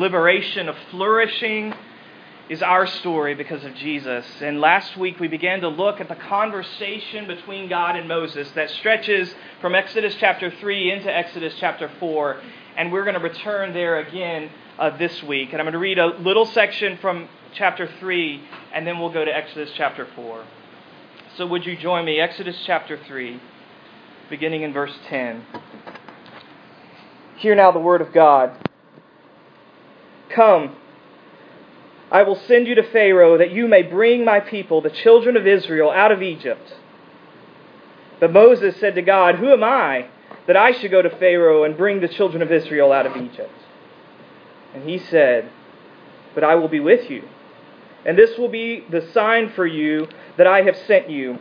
liberation, of flourishing is our story because of Jesus. And last week we began to look at the conversation between God and Moses that stretches from Exodus chapter 3 into Exodus chapter 4. And we're going to return there again uh, this week. And I'm going to read a little section from chapter 3, and then we'll go to Exodus chapter 4. So would you join me? Exodus chapter 3, beginning in verse 10. Hear now the word of God. Come, I will send you to Pharaoh that you may bring my people, the children of Israel, out of Egypt. But Moses said to God, Who am I that I should go to Pharaoh and bring the children of Israel out of Egypt? And he said, But I will be with you. And this will be the sign for you that I have sent you.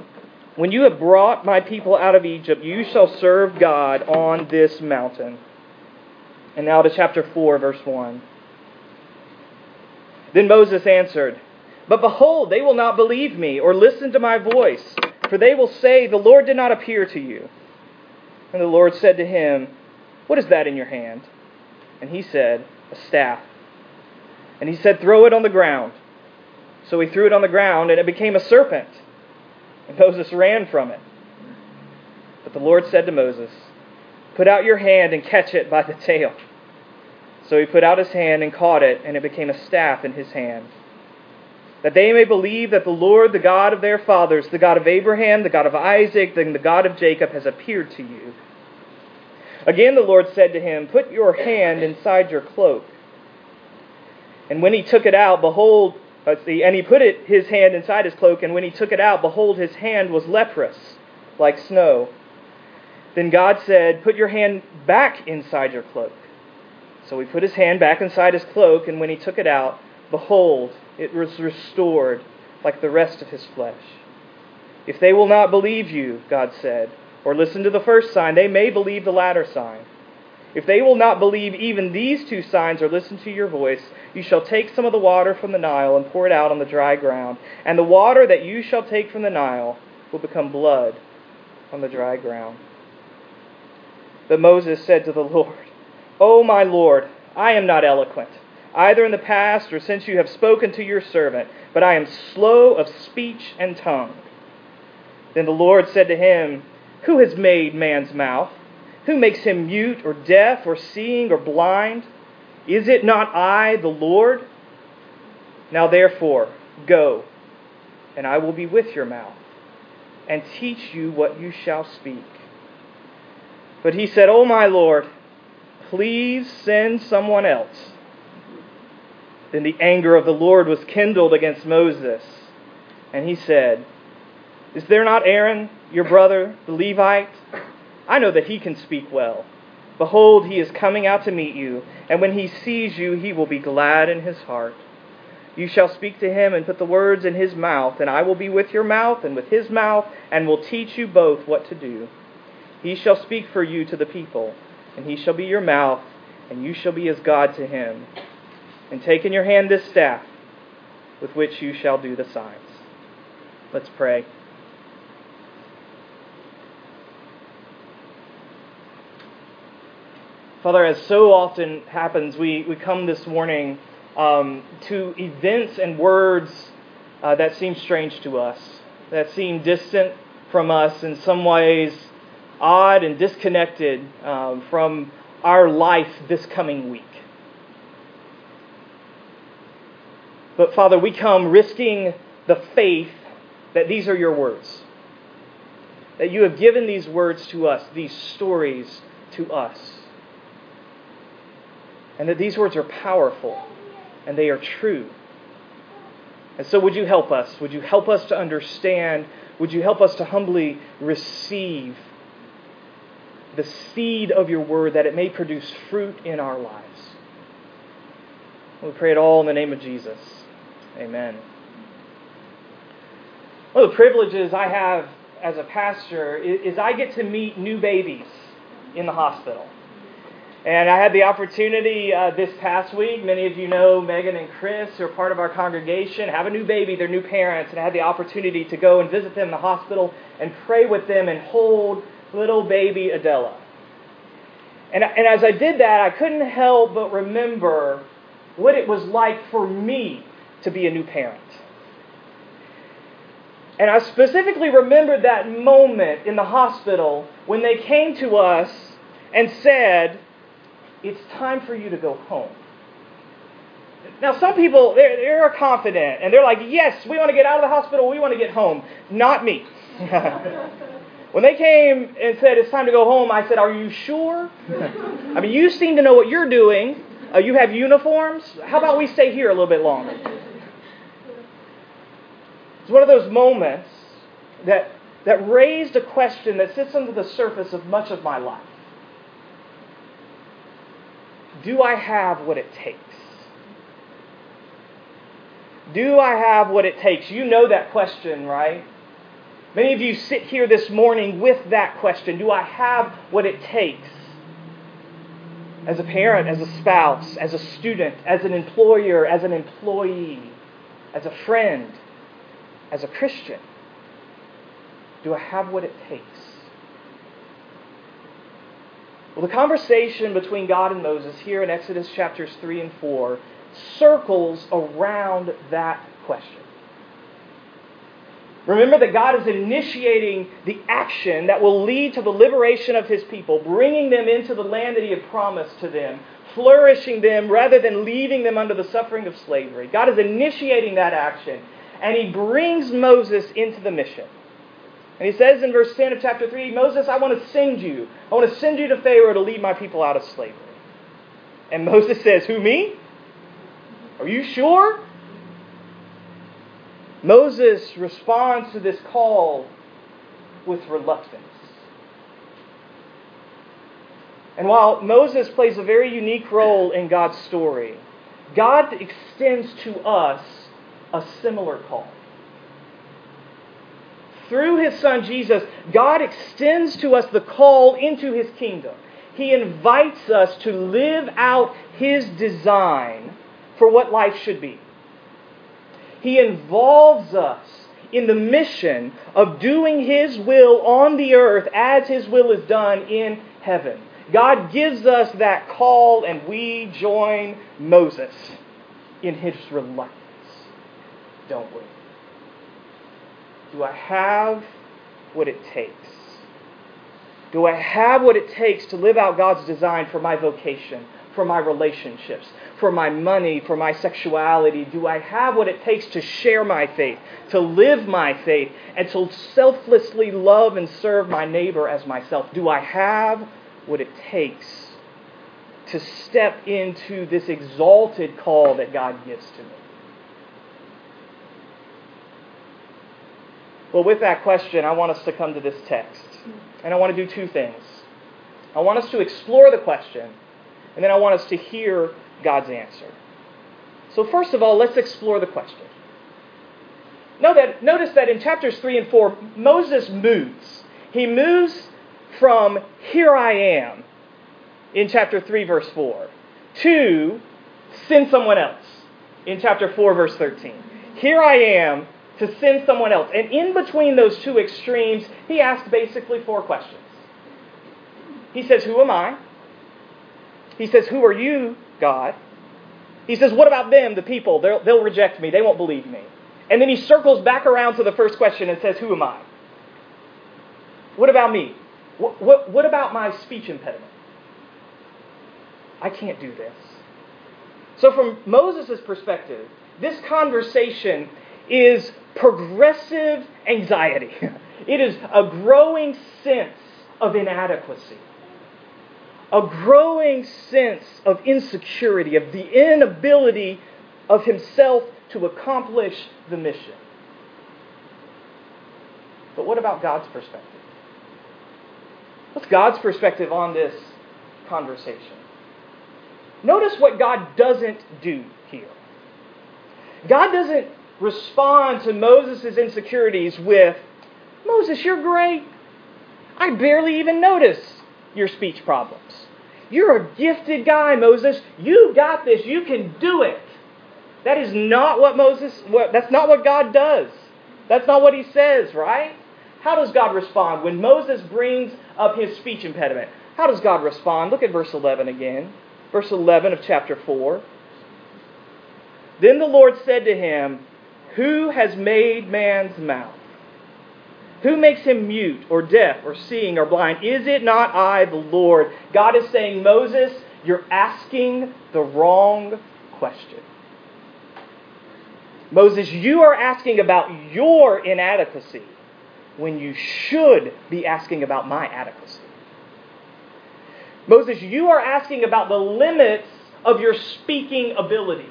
When you have brought my people out of Egypt, you shall serve God on this mountain. And now to chapter 4, verse 1. Then Moses answered, But behold, they will not believe me or listen to my voice, for they will say, The Lord did not appear to you. And the Lord said to him, What is that in your hand? And he said, A staff. And he said, Throw it on the ground. So he threw it on the ground, and it became a serpent. And Moses ran from it. But the Lord said to Moses, Put out your hand and catch it by the tail. So he put out his hand and caught it, and it became a staff in his hand. That they may believe that the Lord, the God of their fathers, the God of Abraham, the God of Isaac, and the God of Jacob, has appeared to you. Again the Lord said to him, Put your hand inside your cloak. And when he took it out, behold, let's see, and he put it, his hand inside his cloak, and when he took it out, behold, his hand was leprous, like snow. Then God said, Put your hand back inside your cloak. So he put his hand back inside his cloak, and when he took it out, behold, it was restored like the rest of his flesh. If they will not believe you, God said, or listen to the first sign, they may believe the latter sign. If they will not believe even these two signs or listen to your voice, you shall take some of the water from the Nile and pour it out on the dry ground. And the water that you shall take from the Nile will become blood on the dry ground. But Moses said to the Lord, O my Lord, I am not eloquent, either in the past or since you have spoken to your servant, but I am slow of speech and tongue. Then the Lord said to him, Who has made man's mouth? Who makes him mute or deaf or seeing or blind? Is it not I, the Lord? Now therefore, go, and I will be with your mouth, and teach you what you shall speak. But he said, O my Lord, Please send someone else. Then the anger of the Lord was kindled against Moses, and he said, Is there not Aaron, your brother, the Levite? I know that he can speak well. Behold, he is coming out to meet you, and when he sees you, he will be glad in his heart. You shall speak to him and put the words in his mouth, and I will be with your mouth and with his mouth, and will teach you both what to do. He shall speak for you to the people and he shall be your mouth, and you shall be as God to him. And take in your hand this staff, with which you shall do the signs. Let's pray. Father, as so often happens, we, we come this morning um, to events and words uh, that seem strange to us, that seem distant from us in some ways odd and disconnected um, from our life this coming week. But Father, we come risking the faith that these are your words. That you have given these words to us, these stories to us. And that these words are powerful and they are true. And so, would you help us? Would you help us to understand? Would you help us to humbly receive the seed of your word that it may produce fruit in our lives. We pray it all in the name of Jesus. Amen. One of the privileges I have as a pastor is I get to meet new babies in the hospital. And I had the opportunity uh, this past week. Many of you know Megan and Chris, who are part of our congregation, have a new baby, they're new parents, and I had the opportunity to go and visit them in the hospital and pray with them and hold little baby Adela. And, and as I did that, I couldn't help but remember what it was like for me to be a new parent. And I specifically remembered that moment in the hospital when they came to us and said, It's time for you to go home. Now, some people, they're, they're confident and they're like, Yes, we want to get out of the hospital, we want to get home. Not me. when they came and said, It's time to go home, I said, Are you sure? I mean, you seem to know what you're doing. Uh, you have uniforms. How about we stay here a little bit longer? It's one of those moments that, that raised a question that sits under the surface of much of my life. Do I have what it takes? Do I have what it takes? You know that question, right? Many of you sit here this morning with that question Do I have what it takes? As a parent, as a spouse, as a student, as an employer, as an employee, as a friend, as a Christian. Do I have what it takes? Well, the conversation between God and Moses here in Exodus chapters 3 and 4 circles around that question. Remember that God is initiating the action that will lead to the liberation of his people, bringing them into the land that he had promised to them, flourishing them rather than leaving them under the suffering of slavery. God is initiating that action, and he brings Moses into the mission. And he says in verse 10 of chapter 3 Moses, I want to send you. I want to send you to Pharaoh to lead my people out of slavery. And Moses says, Who, me? Are you sure? Moses responds to this call with reluctance. And while Moses plays a very unique role in God's story, God extends to us a similar call. Through his son Jesus, God extends to us the call into his kingdom. He invites us to live out his design for what life should be. He involves us in the mission of doing His will on the earth as His will is done in heaven. God gives us that call, and we join Moses in his reluctance, don't we? Do I have what it takes? Do I have what it takes to live out God's design for my vocation, for my relationships, for my money, for my sexuality? Do I have what it takes to share my faith, to live my faith, and to selflessly love and serve my neighbor as myself? Do I have what it takes to step into this exalted call that God gives to me? Well, with that question, I want us to come to this text. And I want to do two things. I want us to explore the question, and then I want us to hear God's answer. So, first of all, let's explore the question. Notice that in chapters 3 and 4, Moses moves. He moves from here I am in chapter 3, verse 4, to send someone else in chapter 4, verse 13. Here I am to send someone else. And in between those two extremes, he asks basically four questions. He says, Who am I? He says, Who are you, God? He says, What about them, the people? They'll, they'll reject me. They won't believe me. And then he circles back around to the first question and says, Who am I? What about me? What, what, what about my speech impediment? I can't do this. So, from Moses' perspective, this conversation is progressive anxiety. It is a growing sense of inadequacy, a growing sense of insecurity, of the inability of himself to accomplish the mission. But what about God's perspective? What's God's perspective on this conversation? Notice what God doesn't do here. God doesn't respond to Moses' insecurities with, Moses, you're great. I barely even notice your speech problems. You're a gifted guy, Moses. You got this. You can do it. That is not what Moses, what, that's not what God does. That's not what he says, right? How does God respond when Moses brings up his speech impediment? How does God respond? Look at verse 11 again. Verse 11 of chapter 4. Then the Lord said to him, Who has made man's mouth? Who makes him mute or deaf or seeing or blind? Is it not I, the Lord? God is saying, Moses, you're asking the wrong question. Moses, you are asking about your inadequacy when you should be asking about my adequacy. Moses, you are asking about the limits of your speaking abilities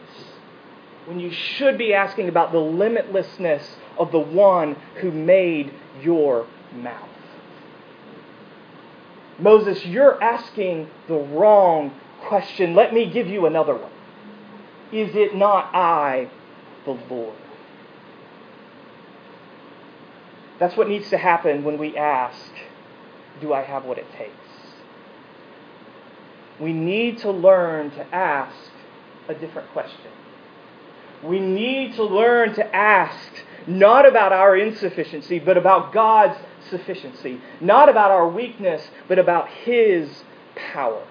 when you should be asking about the limitlessness of the one who made your mouth. Moses, you're asking the wrong question. Let me give you another one. Is it not I, the Lord? That's what needs to happen when we ask, Do I have what it takes? We need to learn to ask a different question. We need to learn to ask not about our insufficiency, but about God's sufficiency. Not about our weakness, but about His power.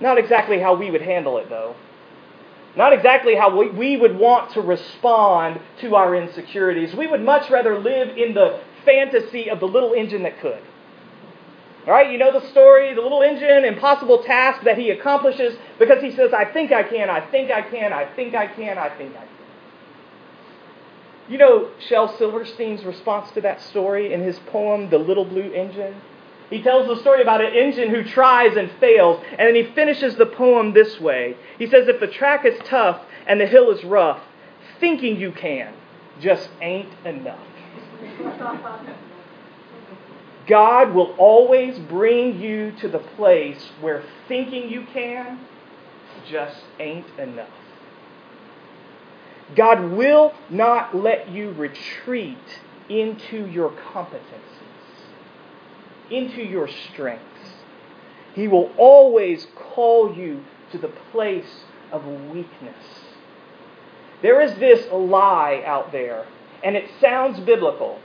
Not exactly how we would handle it, though. Not exactly how we, would want to respond to our insecurities. We would much rather live in the fantasy of the little engine that could. Right, you know the story, the little engine, impossible task that he accomplishes because he says, I think I can, I think I can, I think I can, I think I can. You know Shel Silverstein's response to that story in his poem, The Little Blue Engine? He tells the story about an engine who tries and fails, and then he finishes the poem this way. He says, If the track is tough and the hill is rough, thinking you can just ain't enough. God will always bring you to the place where thinking you can just ain't enough. God will not let you retreat into your competencies, into your strengths. He will always call you to the place of weakness. There is this lie out there, and it sounds biblical,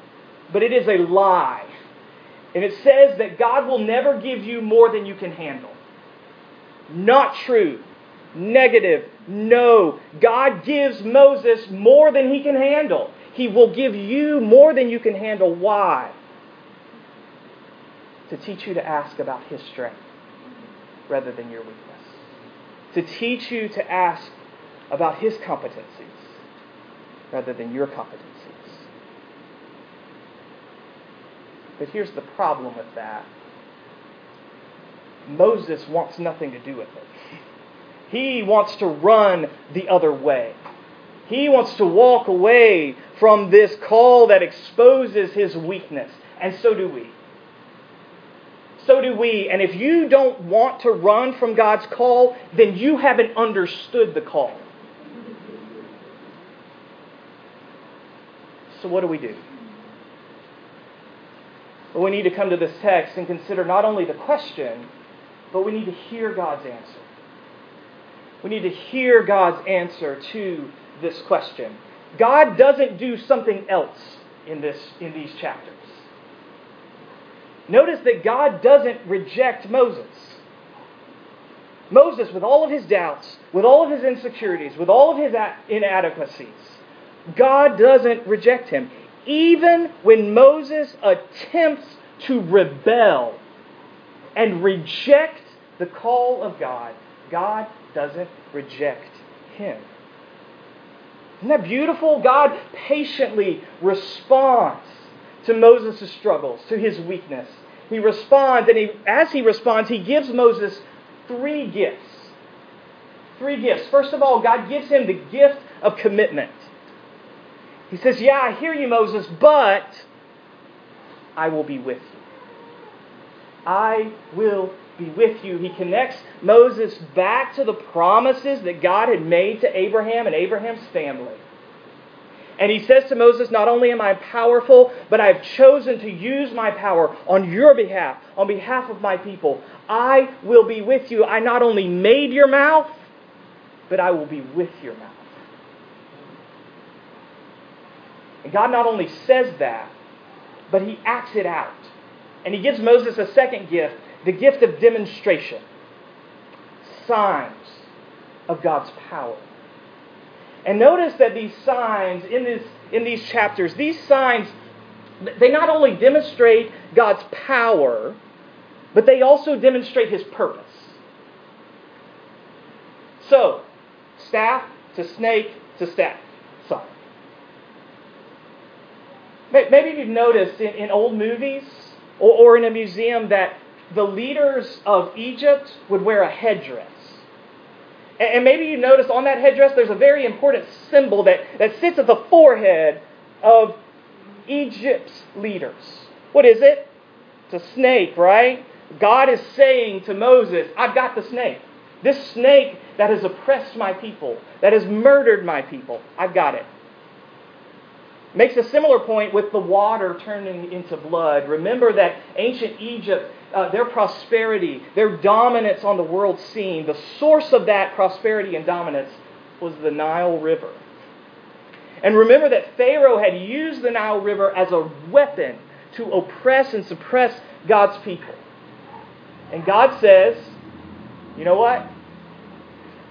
but it is a lie and it says that God will never give you more than you can handle. Not true. Negative. No. God gives Moses more than he can handle. He will give you more than you can handle. Why? To teach you to ask about his strength rather than your weakness. To teach you to ask about his competencies rather than your competencies. But here's the problem with that Moses wants nothing to do with it. He wants to run the other way. He wants to walk away from this call that exposes his weakness. And so do we. So do we. And if you don't want to run from God's call, then you haven't understood the call. So, what do we do? But we need to come to this text and consider not only the question, but we need to hear God's answer. We need to hear God's answer to this question. God doesn't do something else in, this, in these chapters. Notice that God doesn't reject Moses. Moses, with all of his doubts, with all of his insecurities, with all of his inadequacies, God doesn't reject him even when Moses attempts to rebel and reject the call of God, God doesn't reject him. Isn't that beautiful? God patiently responds to Moses' struggles, to his weakness. He responds, and he, as he responds, he gives Moses three gifts. Three gifts. First of all, God gives him the gift of commitment. He says, Yeah, I hear you, Moses, but I will be with you. I will be with you. He connects Moses back to the promises that God had made to Abraham and Abraham's family. And he says to Moses, Not only am I powerful, but I have chosen to use my power on your behalf, on behalf of my people. I will be with you. I not only made your mouth, but I will be with your mouth. And God not only says that, but he acts it out. And he gives Moses a second gift, the gift of demonstration. Signs. of God's power. And notice that these signs in, this, in these chapters, these signs, they not only demonstrate God's power, but they also demonstrate his purpose. So, staff to snake to staff. Maybe you've noticed in, in old movies or, or in a museum that the leaders of Egypt would wear a headdress. And, and maybe you notice on that headdress there's a very important symbol that, that sits at the forehead of Egypt's leaders. What is it? It's a snake, right? God is saying to Moses, I've got the snake. This snake that has oppressed my people, that has murdered my people, I've got it. Makes a similar point with the water turning into blood. Remember that ancient Egypt, uh, their prosperity, their dominance on the world scene, the source of that prosperity and dominance was the Nile River. And remember that Pharaoh had used the Nile River as a weapon to oppress and suppress God's people. And God says, you know what?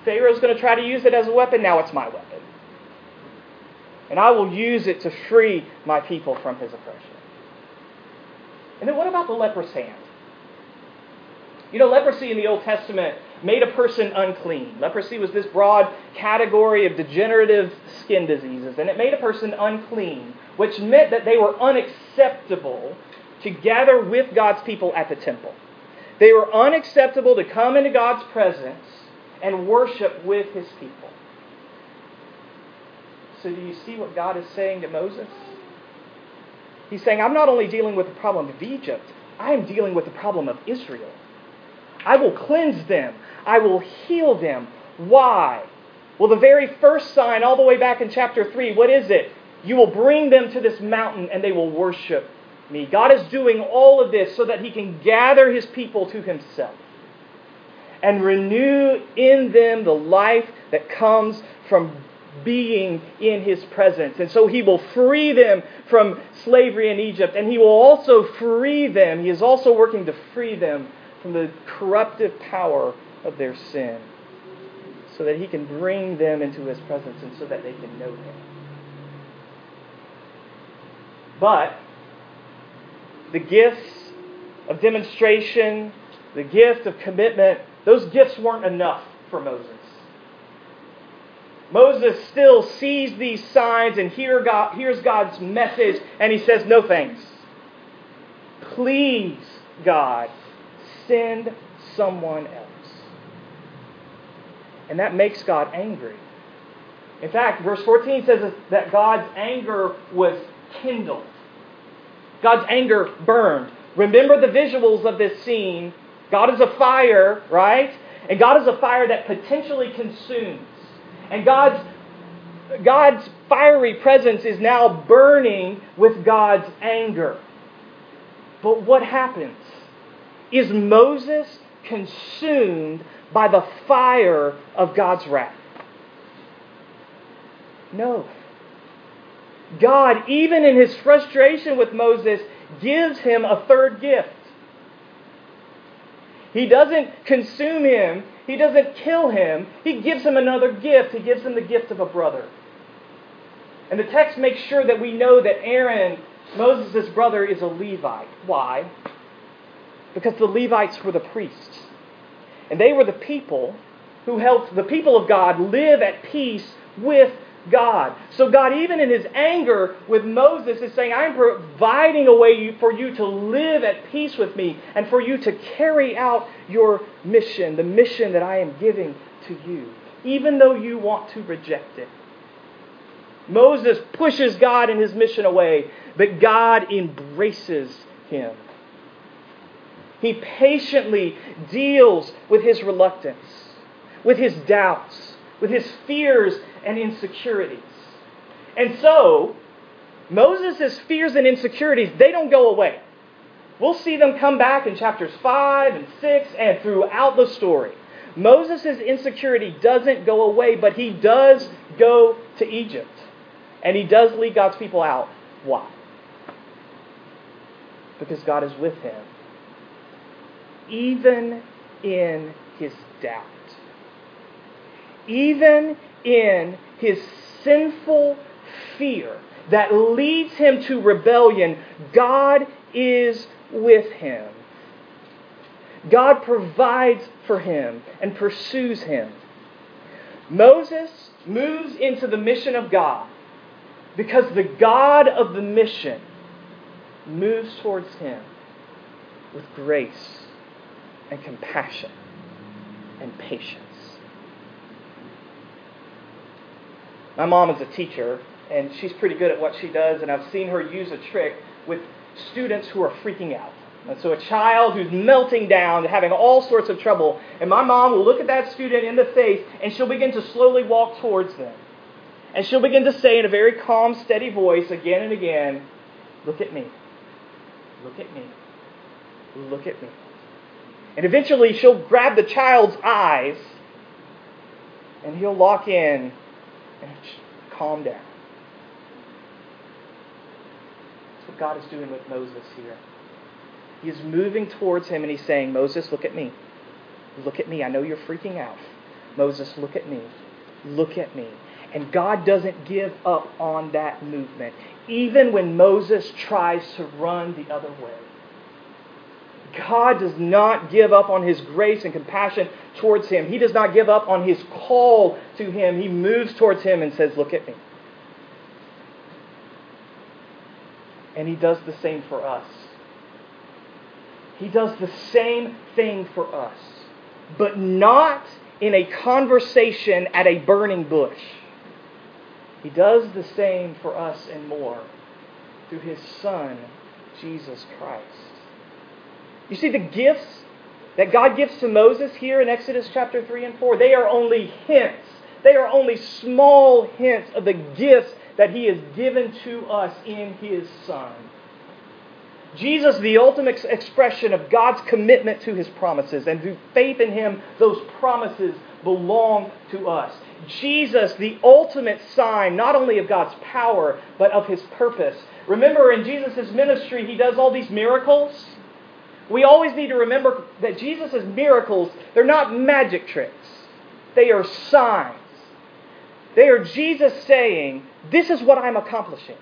Pharaoh's going to try to use it as a weapon. Now it's my weapon. And I will use it to free my people from his oppression. And then what about the leprous hand? You know, leprosy in the Old Testament made a person unclean. Leprosy was this broad category of degenerative skin diseases, and it made a person unclean, which meant that they were unacceptable to gather with God's people at the temple. They were unacceptable to come into God's presence and worship with his people. So, do you see what God is saying to Moses? He's saying, I'm not only dealing with the problem of Egypt, I am dealing with the problem of Israel. I will cleanse them, I will heal them. Why? Well, the very first sign, all the way back in chapter 3, what is it? You will bring them to this mountain and they will worship me. God is doing all of this so that He can gather His people to Himself and renew in them the life that comes from being in His presence. And so He will free them from slavery in Egypt, and He will also free them. He is also working to free them from the corruptive power of their sin so that He can bring them into His presence and so that they can know Him. But the gifts of demonstration, the gift of commitment, those gifts weren't enough for Moses. Moses still sees these signs and hear God, hears God's message, and he says, No thanks. Please, God, send someone else. And that makes God angry. In fact, verse 14 says that God's anger was kindled. God's anger burned. Remember the visuals of this scene. God is a fire, right? And God is a fire that potentially consumes. And God's God's fiery presence is now burning with God's anger. But what happens? Is Moses consumed by the fire of God's wrath? No. God, even in his frustration with Moses, gives him a third gift. He doesn't consume him, he doesn't kill him, he gives him another gift. He gives him the gift of a brother. And the text makes sure that we know that Aaron, Moses' brother, is a Levite. Why? Because the Levites were the priests. And they were the people who helped the people of God live at peace with God. So God, even in his anger with Moses, is saying, I'm providing a way for you to live at peace with me and for you to carry out your mission, the mission that I am giving to you, even though you want to reject it. Moses pushes God and his mission away, but God embraces him. He patiently deals with his reluctance, with his doubts, with his fears and insecurities. And so, Moses' fears and insecurities, they don't go away. We'll see them come back in chapters 5 and 6 and throughout the story. Moses' insecurity doesn't go away, but he does go to Egypt. And he does lead God's people out. Why? Because God is with him. Even in his doubt even in his sinful fear that leads him to rebellion, God is with him. God provides for him and pursues him. Moses moves into the mission of God because the God of the mission moves towards him with grace and compassion and patience. My mom is a teacher, and she's pretty good at what she does, and I've seen her use a trick with students who are freaking out. And so a child who's melting down, having all sorts of trouble, and my mom will look at that student in the face and she'll begin to slowly walk towards them. And she'll begin to say in a very calm, steady voice again and again, Look at me. Look at me. Look at me. And eventually she'll grab the child's eyes and he'll lock in and calm down. That's what God is doing with Moses here. He is moving towards him and he's saying, Moses, look at me. Look at me. I know you're freaking out. Moses, look at me. Look at me. And God doesn't give up on that movement, even when Moses tries to run the other way. God does not give up on his grace and compassion towards him. He does not give up on his call to him. He moves towards him and says, Look at me. And he does the same for us. He does the same thing for us, but not in a conversation at a burning bush. He does the same for us and more through his Son, Jesus Christ. You see, the gifts that God gives to Moses here in Exodus chapter 3 and 4, they are only hints. They are only small hints of the gifts that he has given to us in his Son. Jesus, the ultimate expression of God's commitment to his promises, and through faith in him, those promises belong to us. Jesus, the ultimate sign, not only of God's power, but of his purpose. Remember, in Jesus' ministry, he does all these miracles. We always need to remember that Jesus' miracles, they're not magic tricks, they are signs. They are Jesus saying, This is what I'm accomplishing.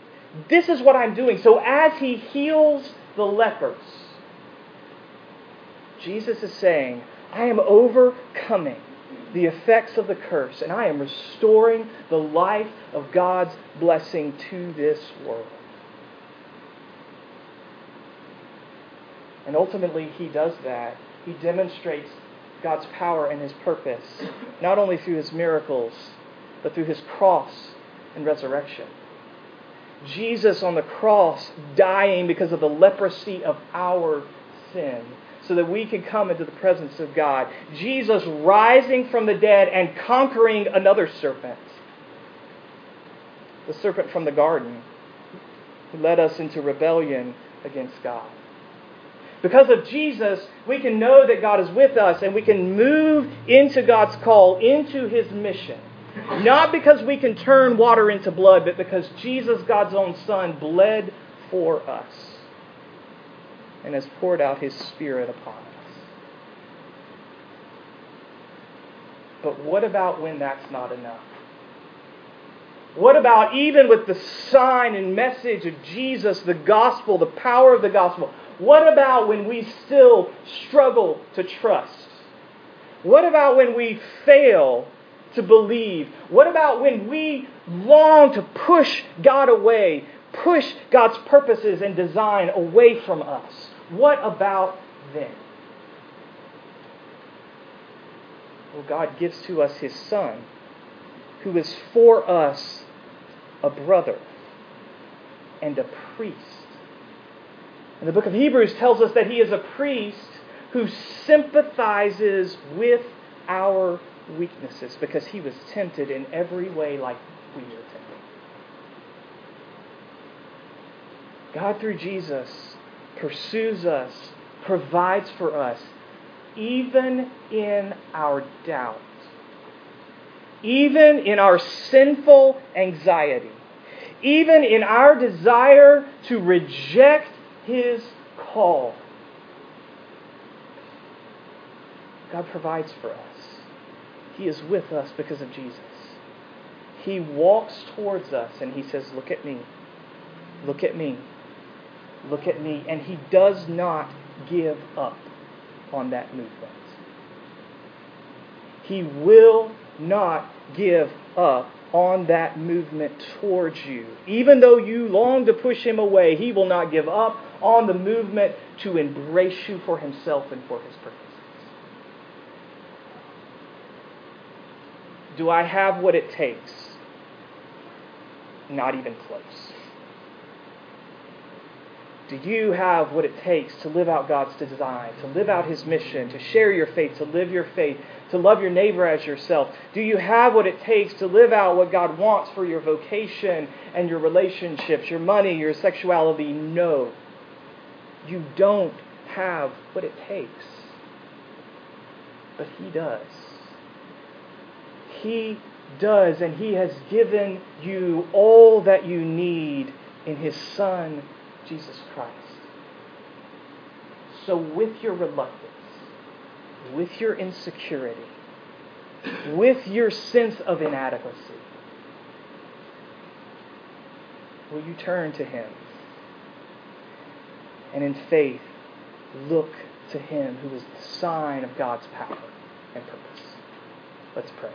This is what I'm doing. So as he heals the lepers, Jesus is saying, I am overcoming the effects of the curse, and I am restoring the life of God's blessing to this world. And ultimately, he does that. He demonstrates God's power and his purpose, not only through his miracles, but through his cross and resurrection. Jesus on the cross dying because of the leprosy of our sin so that we could come into the presence of God. Jesus rising from the dead and conquering another serpent, the serpent from the garden, who led us into rebellion against God. Because of Jesus, we can know that God is with us and we can move into God's call, into His mission. Not because we can turn water into blood, but because Jesus, God's own Son, bled for us and has poured out His Spirit upon us. But what about when that's not enough? What about even with the sign and message of Jesus, the gospel, the power of the gospel? What about when we still struggle to trust? What about when we fail to believe? What about when we long to push God away, push God's purposes and design away from us? What about then? Well, God gives to us His Son, who is for us a brother and a priest. And the book of Hebrews tells us that he is a priest who sympathizes with our weaknesses because he was tempted in every way like we are tempted. God, through Jesus, pursues us, provides for us, even in our doubt, even in our sinful anxiety, even in our desire to reject his call. God provides for us. He is with us because of Jesus. He walks towards us and he says, Look at me. Look at me. Look at me. And he does not give up on that movement. He will not give up on that movement towards you. Even though you long to push him away, he will not give up on the movement to embrace you for himself and for his purposes. Do I have what it takes? Not even close. Do you have what it takes to live out God's design, to live out His mission, to share your faith, to live your faith, to love your neighbor as yourself? Do you have what it takes to live out what God wants for your vocation and your relationships, your money, your sexuality? No. You don't have what it takes. But He does. He does, and He has given you all that you need in His Son, Jesus Christ. So, with your reluctance, with your insecurity, with your sense of inadequacy, will you turn to Him? And in faith, look to Him who is the sign of God's power and purpose. Let's pray.